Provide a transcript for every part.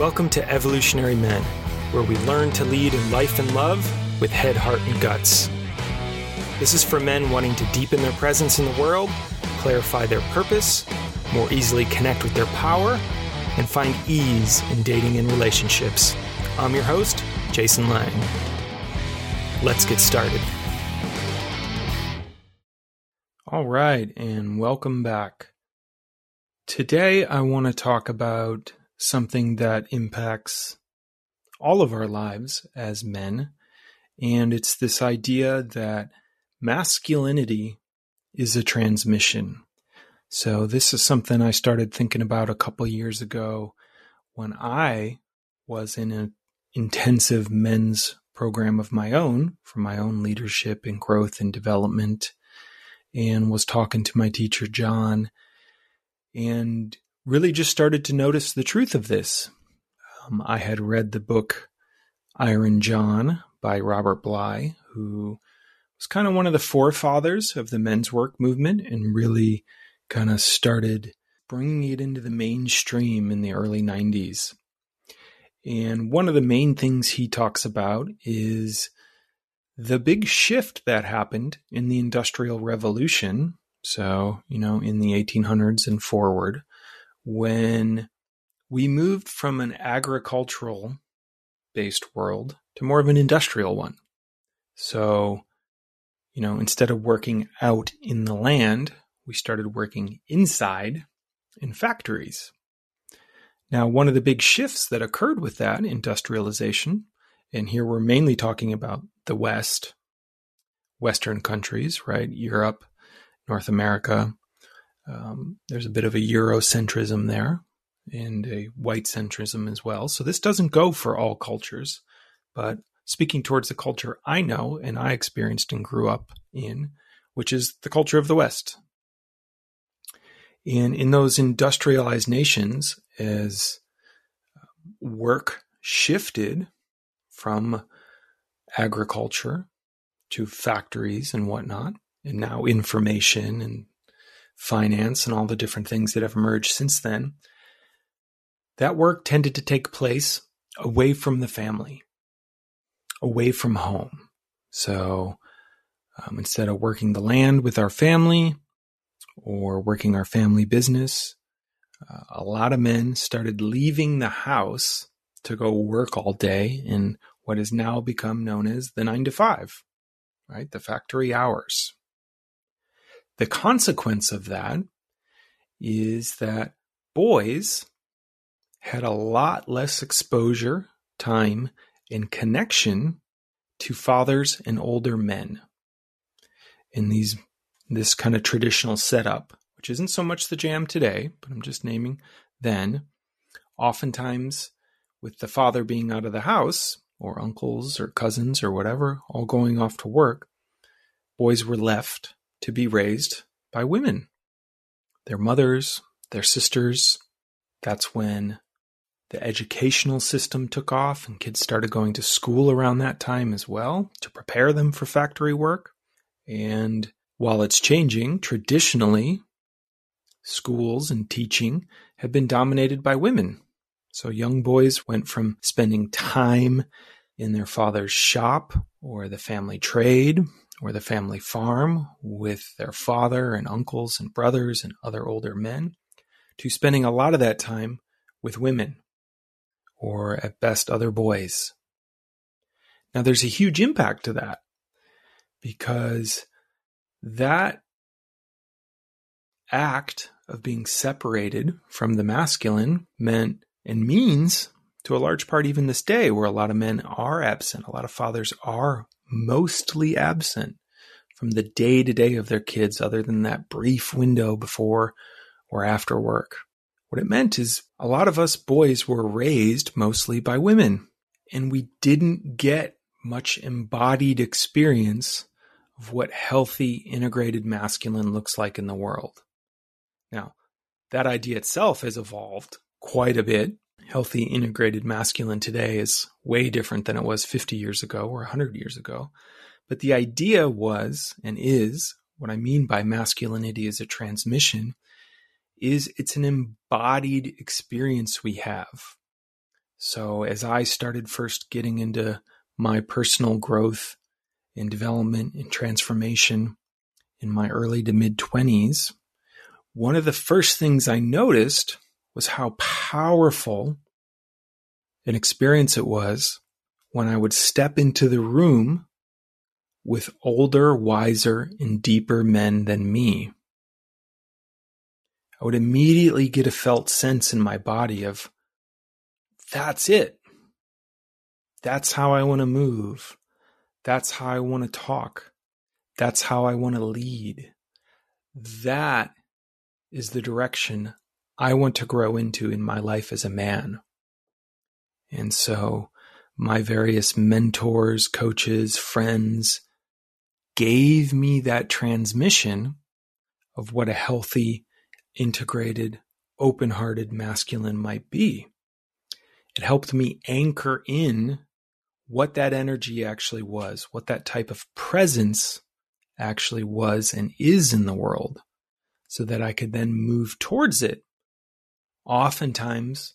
Welcome to Evolutionary Men, where we learn to lead in life and love with head, heart, and guts. This is for men wanting to deepen their presence in the world, clarify their purpose, more easily connect with their power, and find ease in dating and relationships. I'm your host, Jason Lang. Let's get started. All right, and welcome back. Today, I want to talk about something that impacts all of our lives as men, and it's this idea that masculinity is a transmission. So, this is something I started thinking about a couple years ago when I was in an intensive men's program of my own for my own leadership and growth and development, and was talking to my teacher, John and really just started to notice the truth of this. Um, I had read the book Iron John by Robert Bly, who was kind of one of the forefathers of the men's work movement and really kind of started bringing it into the mainstream in the early 90s. And one of the main things he talks about is the big shift that happened in the Industrial Revolution so, you know, in the 1800s and forward, when we moved from an agricultural based world to more of an industrial one. So, you know, instead of working out in the land, we started working inside in factories. Now, one of the big shifts that occurred with that industrialization, and here we're mainly talking about the West, Western countries, right? Europe, North America. Um, there's a bit of a Eurocentrism there and a white centrism as well. So this doesn't go for all cultures, but speaking towards the culture I know and I experienced and grew up in, which is the culture of the West. And in those industrialized nations, as work shifted from agriculture to factories and whatnot, and now information and finance and all the different things that have emerged since then, that work tended to take place away from the family, away from home. So um, instead of working the land with our family or working our family business, uh, a lot of men started leaving the house to go work all day in what has now become known as the nine to five, right? The factory hours. The consequence of that is that boys had a lot less exposure, time, and connection to fathers and older men in these this kind of traditional setup, which isn't so much the jam today, but I'm just naming then. Oftentimes, with the father being out of the house, or uncles or cousins or whatever, all going off to work, boys were left to be raised by women, their mothers, their sisters. That's when the educational system took off and kids started going to school around that time as well to prepare them for factory work. And while it's changing, traditionally, schools and teaching have been dominated by women. So young boys went from spending time in their father's shop or the family trade or the family farm with their father and uncles and brothers and other older men, to spending a lot of that time with women, or at best other boys. Now, there's a huge impact to that because that act of being separated from the masculine meant and means to a large part even this day where a lot of men are absent a lot of fathers are mostly absent from the day to day of their kids, other than that brief window before or after work. What it meant is a lot of us boys were raised mostly by women, and we didn't get much embodied experience of what healthy integrated masculine looks like in the world. Now, that idea itself has evolved quite a bit healthy integrated masculine today is way different than it was 50 years ago or 100 years ago. But the idea was and is what I mean by masculinity as a transmission is it's an embodied experience we have. So, as I started first getting into my personal growth and development and transformation in my early to mid 20s, one of the first things I noticed was how powerful an experience it was when I would step into the room with older, wiser, and deeper men than me. I would immediately get a felt sense in my body of that's it. That's how I want to move. That's how I want to talk. That's how I want to lead. That is the direction I want to grow into in my life as a man. And so my various mentors, coaches, friends gave me that transmission of what a healthy, integrated, open hearted masculine might be. It helped me anchor in what that energy actually was, what that type of presence actually was and is in the world, so that I could then move towards it. Oftentimes,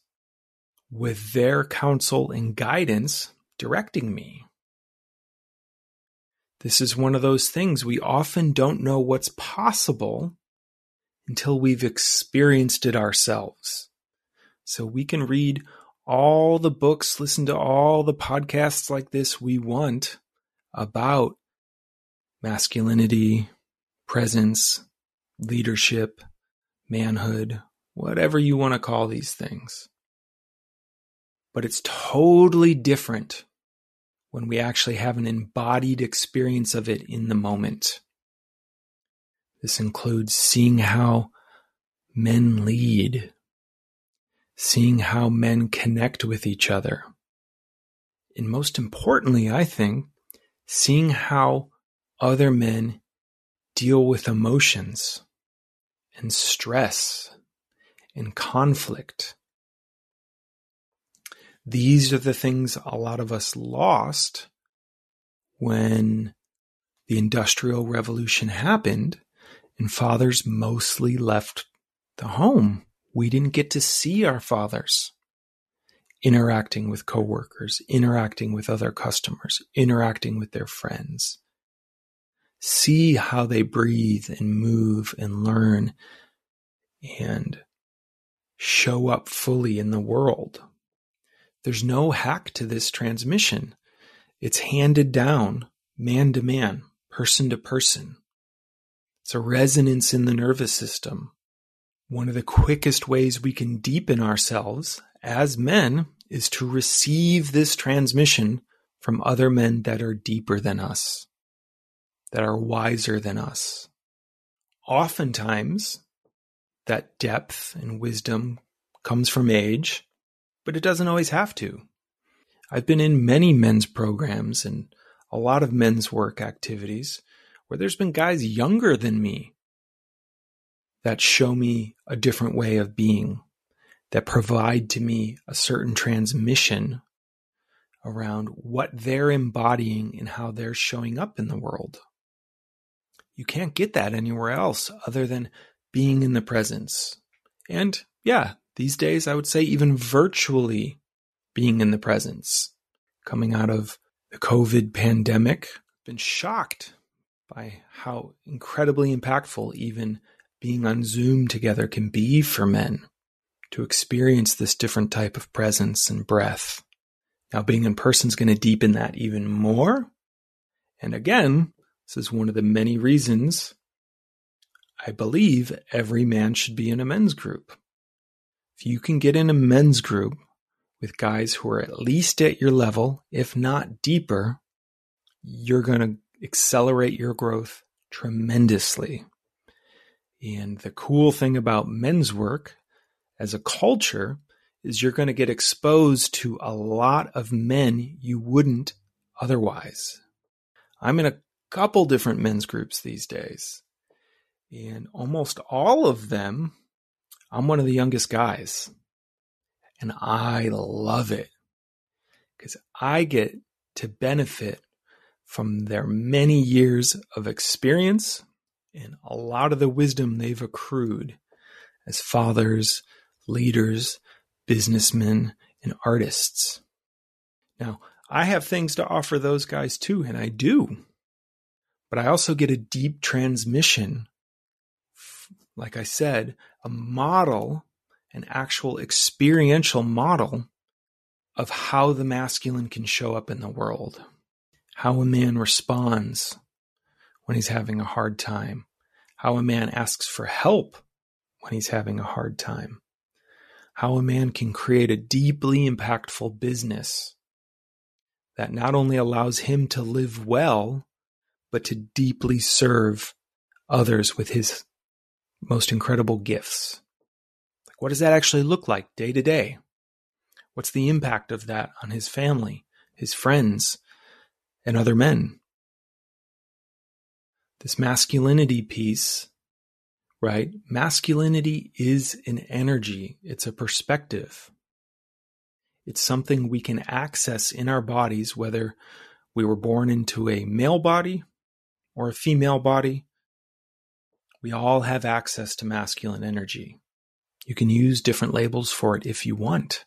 with their counsel and guidance directing me. This is one of those things we often don't know what's possible until we've experienced it ourselves. So we can read all the books, listen to all the podcasts like this we want about masculinity, presence, leadership, manhood, whatever you want to call these things. But it's totally different when we actually have an embodied experience of it in the moment. This includes seeing how men lead, seeing how men connect with each other. And most importantly, I think, seeing how other men deal with emotions and stress and conflict these are the things a lot of us lost when the Industrial Revolution happened and fathers mostly left the home. We didn't get to see our fathers interacting with coworkers, interacting with other customers, interacting with their friends. See how they breathe and move and learn and show up fully in the world. There's no hack to this transmission. It's handed down man to man, person to person. It's a resonance in the nervous system. One of the quickest ways we can deepen ourselves as men is to receive this transmission from other men that are deeper than us, that are wiser than us. Oftentimes, that depth and wisdom comes from age, but it doesn't always have to. I've been in many men's programs and a lot of men's work activities where there's been guys younger than me that show me a different way of being, that provide to me a certain transmission around what they're embodying and how they're showing up in the world. You can't get that anywhere else other than being in the presence. And yeah, these days, I would say even virtually being in the presence. Coming out of the COVID pandemic, I've been shocked by how incredibly impactful even being on Zoom together can be for men to experience this different type of presence and breath. Now, being in person is going to deepen that even more. And again, this is one of the many reasons I believe every man should be in a men's group. If you can get in a men's group with guys who are at least at your level, if not deeper, you're going to accelerate your growth tremendously. And the cool thing about men's work as a culture is you're going to get exposed to a lot of men you wouldn't otherwise. I'm in a couple different men's groups these days, and almost all of them I'm one of the youngest guys and I love it because I get to benefit from their many years of experience and a lot of the wisdom they've accrued as fathers, leaders, businessmen, and artists. Now, I have things to offer those guys too, and I do. But I also get a deep transmission. Like I said, a model, an actual experiential model of how the masculine can show up in the world, how a man responds when he's having a hard time, how a man asks for help when he's having a hard time, how a man can create a deeply impactful business that not only allows him to live well, but to deeply serve others with his most incredible gifts. Like, what does that actually look like day to day? What's the impact of that on his family, his friends, and other men? This masculinity piece, right? Masculinity is an energy, it's a perspective. It's something we can access in our bodies, whether we were born into a male body or a female body. We all have access to masculine energy. You can use different labels for it if you want.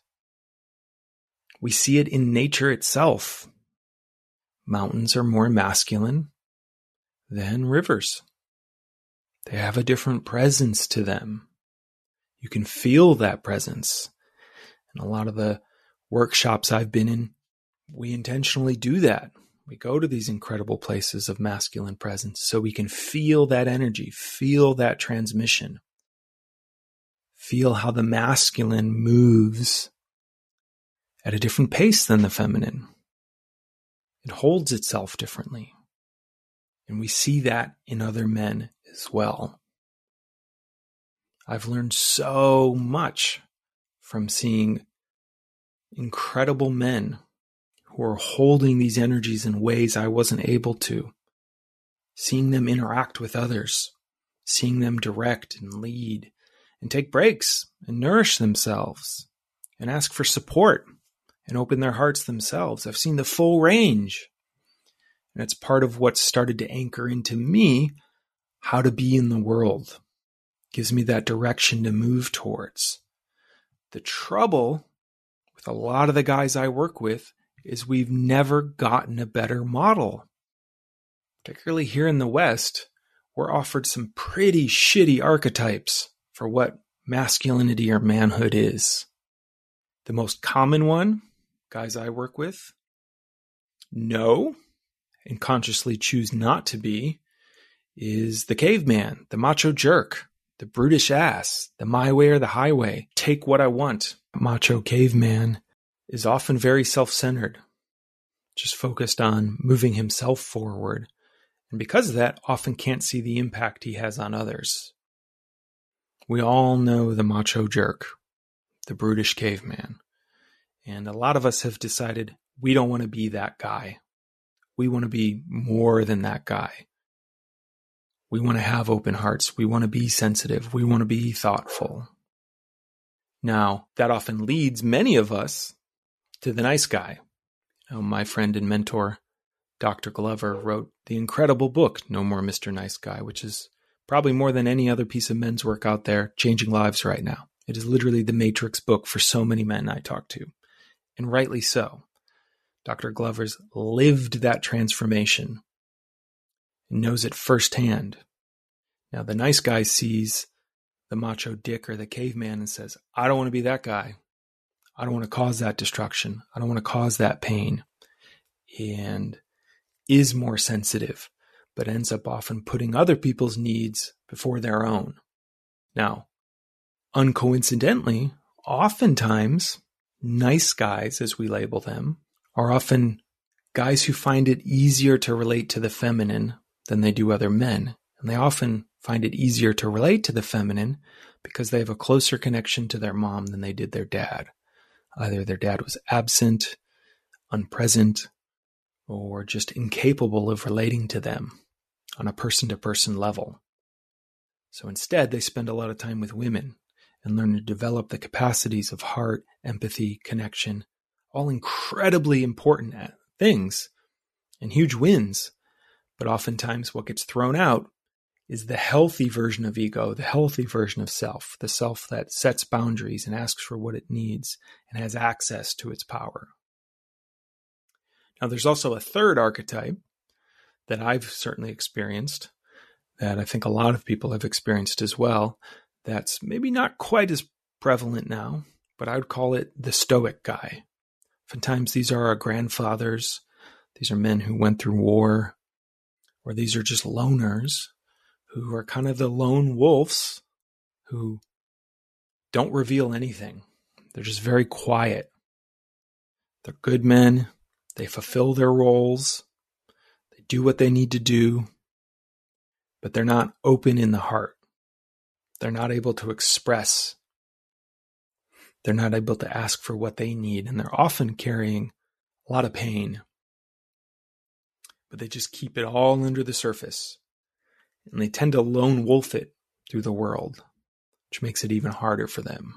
We see it in nature itself. Mountains are more masculine than rivers. They have a different presence to them. You can feel that presence. And a lot of the workshops I've been in, we intentionally do that. We go to these incredible places of masculine presence so we can feel that energy, feel that transmission, feel how the masculine moves at a different pace than the feminine. It holds itself differently. And we see that in other men as well. I've learned so much from seeing incredible men who are holding these energies in ways I wasn't able to, seeing them interact with others, seeing them direct and lead and take breaks and nourish themselves and ask for support and open their hearts themselves. I've seen the full range. And it's part of what started to anchor into me how to be in the world. gives me that direction to move towards. The trouble with a lot of the guys I work with is we've never gotten a better model. Particularly here in the West, we're offered some pretty shitty archetypes for what masculinity or manhood is. The most common one, guys I work with, know and consciously choose not to be, is the caveman, the macho jerk, the brutish ass, the my way or the highway, take what I want, macho caveman is often very self centered, just focused on moving himself forward, and because of that, often can't see the impact he has on others. We all know the macho jerk, the brutish caveman, and a lot of us have decided we don't want to be that guy. We want to be more than that guy. We want to have open hearts. We want to be sensitive. We want to be thoughtful. Now, that often leads many of us to the nice guy. Know, my friend and mentor, Dr. Glover, wrote the incredible book, No More Mr. Nice Guy, which is probably more than any other piece of men's work out there changing lives right now. It is literally the matrix book for so many men I talk to, and rightly so. Dr. Glover's lived that transformation and knows it firsthand. Now, the nice guy sees the macho dick or the caveman and says, I don't want to be that guy. I don't want to cause that destruction. I don't want to cause that pain. And is more sensitive, but ends up often putting other people's needs before their own. Now, uncoincidentally, oftentimes, nice guys, as we label them, are often guys who find it easier to relate to the feminine than they do other men. And they often find it easier to relate to the feminine because they have a closer connection to their mom than they did their dad. Either their dad was absent, unpresent, or just incapable of relating to them on a person to person level. So instead, they spend a lot of time with women and learn to develop the capacities of heart, empathy, connection, all incredibly important uh, things and huge wins. But oftentimes, what gets thrown out is the healthy version of ego, the healthy version of self, the self that sets boundaries and asks for what it needs and has access to its power. Now, there's also a third archetype that I've certainly experienced, that I think a lot of people have experienced as well, that's maybe not quite as prevalent now, but I would call it the stoic guy. Oftentimes, these are our grandfathers, these are men who went through war, or these are just loners who are kind of the lone wolves who don't reveal anything. They're just very quiet. They're good men. They fulfill their roles. They do what they need to do, but they're not open in the heart. They're not able to express. They're not able to ask for what they need, and they're often carrying a lot of pain. But they just keep it all under the surface and they tend to lone wolf it through the world, which makes it even harder for them.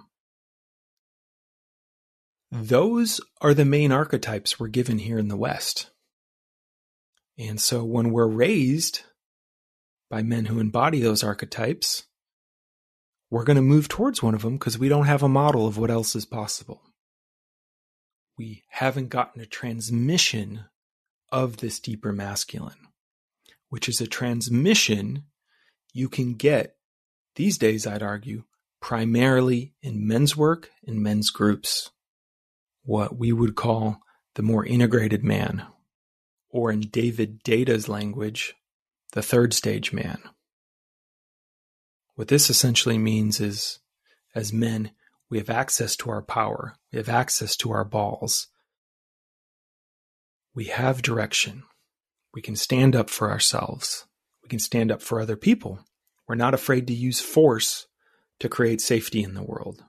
Those are the main archetypes we're given here in the West. And so when we're raised by men who embody those archetypes, we're going to move towards one of them because we don't have a model of what else is possible. We haven't gotten a transmission of this deeper masculine which is a transmission you can get these days, I'd argue, primarily in men's work and men's groups, what we would call the more integrated man, or in David Deida's language, the third stage man. What this essentially means is, as men, we have access to our power, we have access to our balls, we have direction, we can stand up for ourselves. We can stand up for other people. We're not afraid to use force to create safety in the world.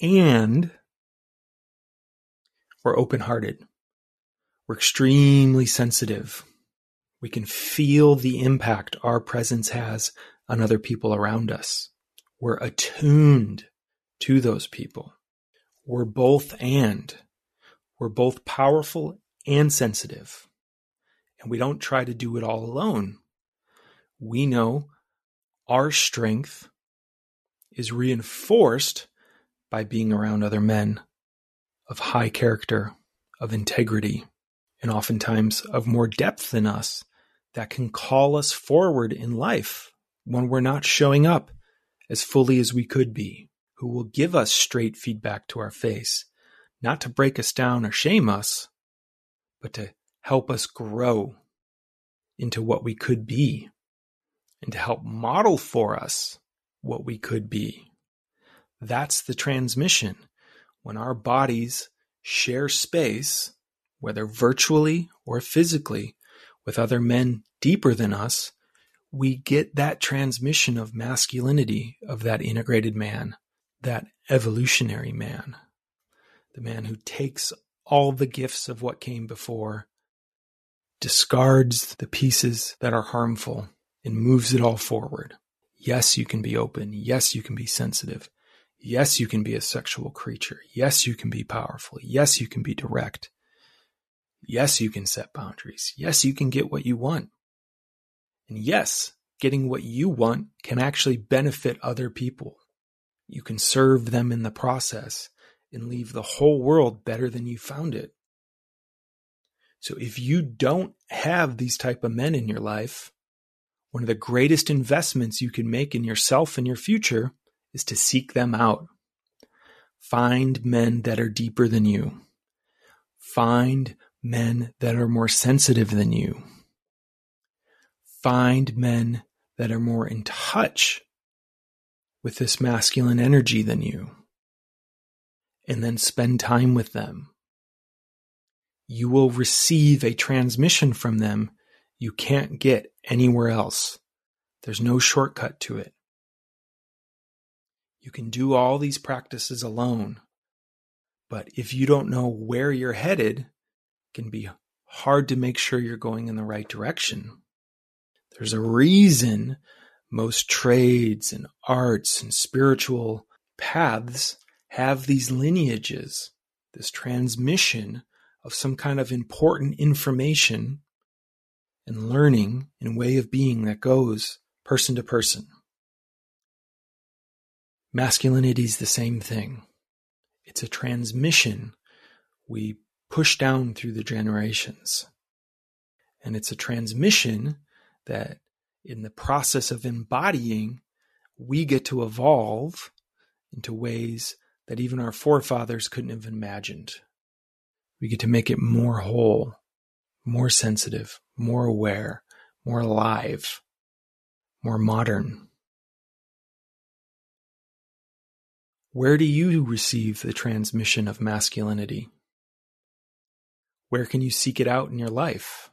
And we're open hearted. We're extremely sensitive. We can feel the impact our presence has on other people around us. We're attuned to those people. We're both and. We're both powerful and sensitive and we don't try to do it all alone. We know our strength is reinforced by being around other men of high character, of integrity, and oftentimes of more depth than us that can call us forward in life when we're not showing up as fully as we could be, who will give us straight feedback to our face, not to break us down or shame us, but to help us grow into what we could be and to help model for us what we could be. That's the transmission. When our bodies share space, whether virtually or physically, with other men deeper than us, we get that transmission of masculinity of that integrated man, that evolutionary man, the man who takes all the gifts of what came before discards the pieces that are harmful and moves it all forward. Yes, you can be open. Yes, you can be sensitive. Yes, you can be a sexual creature. Yes, you can be powerful. Yes, you can be direct. Yes, you can set boundaries. Yes, you can get what you want. And yes, getting what you want can actually benefit other people. You can serve them in the process and leave the whole world better than you found it. So if you don't have these type of men in your life, one of the greatest investments you can make in yourself and your future is to seek them out. Find men that are deeper than you. Find men that are more sensitive than you. Find men that are more in touch with this masculine energy than you. And then spend time with them you will receive a transmission from them you can't get anywhere else. There's no shortcut to it. You can do all these practices alone, but if you don't know where you're headed, it can be hard to make sure you're going in the right direction. There's a reason most trades and arts and spiritual paths have these lineages, this transmission of some kind of important information and learning and way of being that goes person to person. Masculinity is the same thing. It's a transmission we push down through the generations. And it's a transmission that in the process of embodying, we get to evolve into ways that even our forefathers couldn't have imagined. We get to make it more whole, more sensitive, more aware, more alive, more modern. Where do you receive the transmission of masculinity? Where can you seek it out in your life?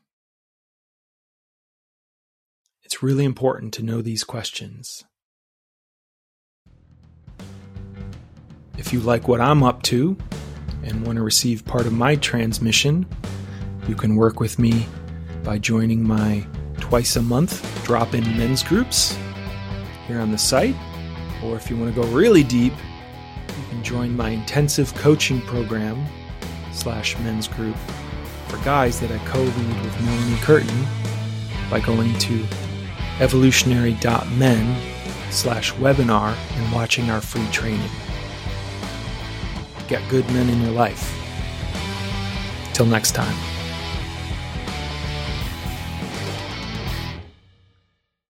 It's really important to know these questions. If you like what I'm up to and want to receive part of my transmission, you can work with me by joining my twice a month drop in men's groups here on the site. Or if you want to go really deep, you can join my intensive coaching program slash men's group for guys that I co lead with Melanie Curtin by going to evolutionary.men slash webinar and watching our free training. Get good men in your life. Till next time.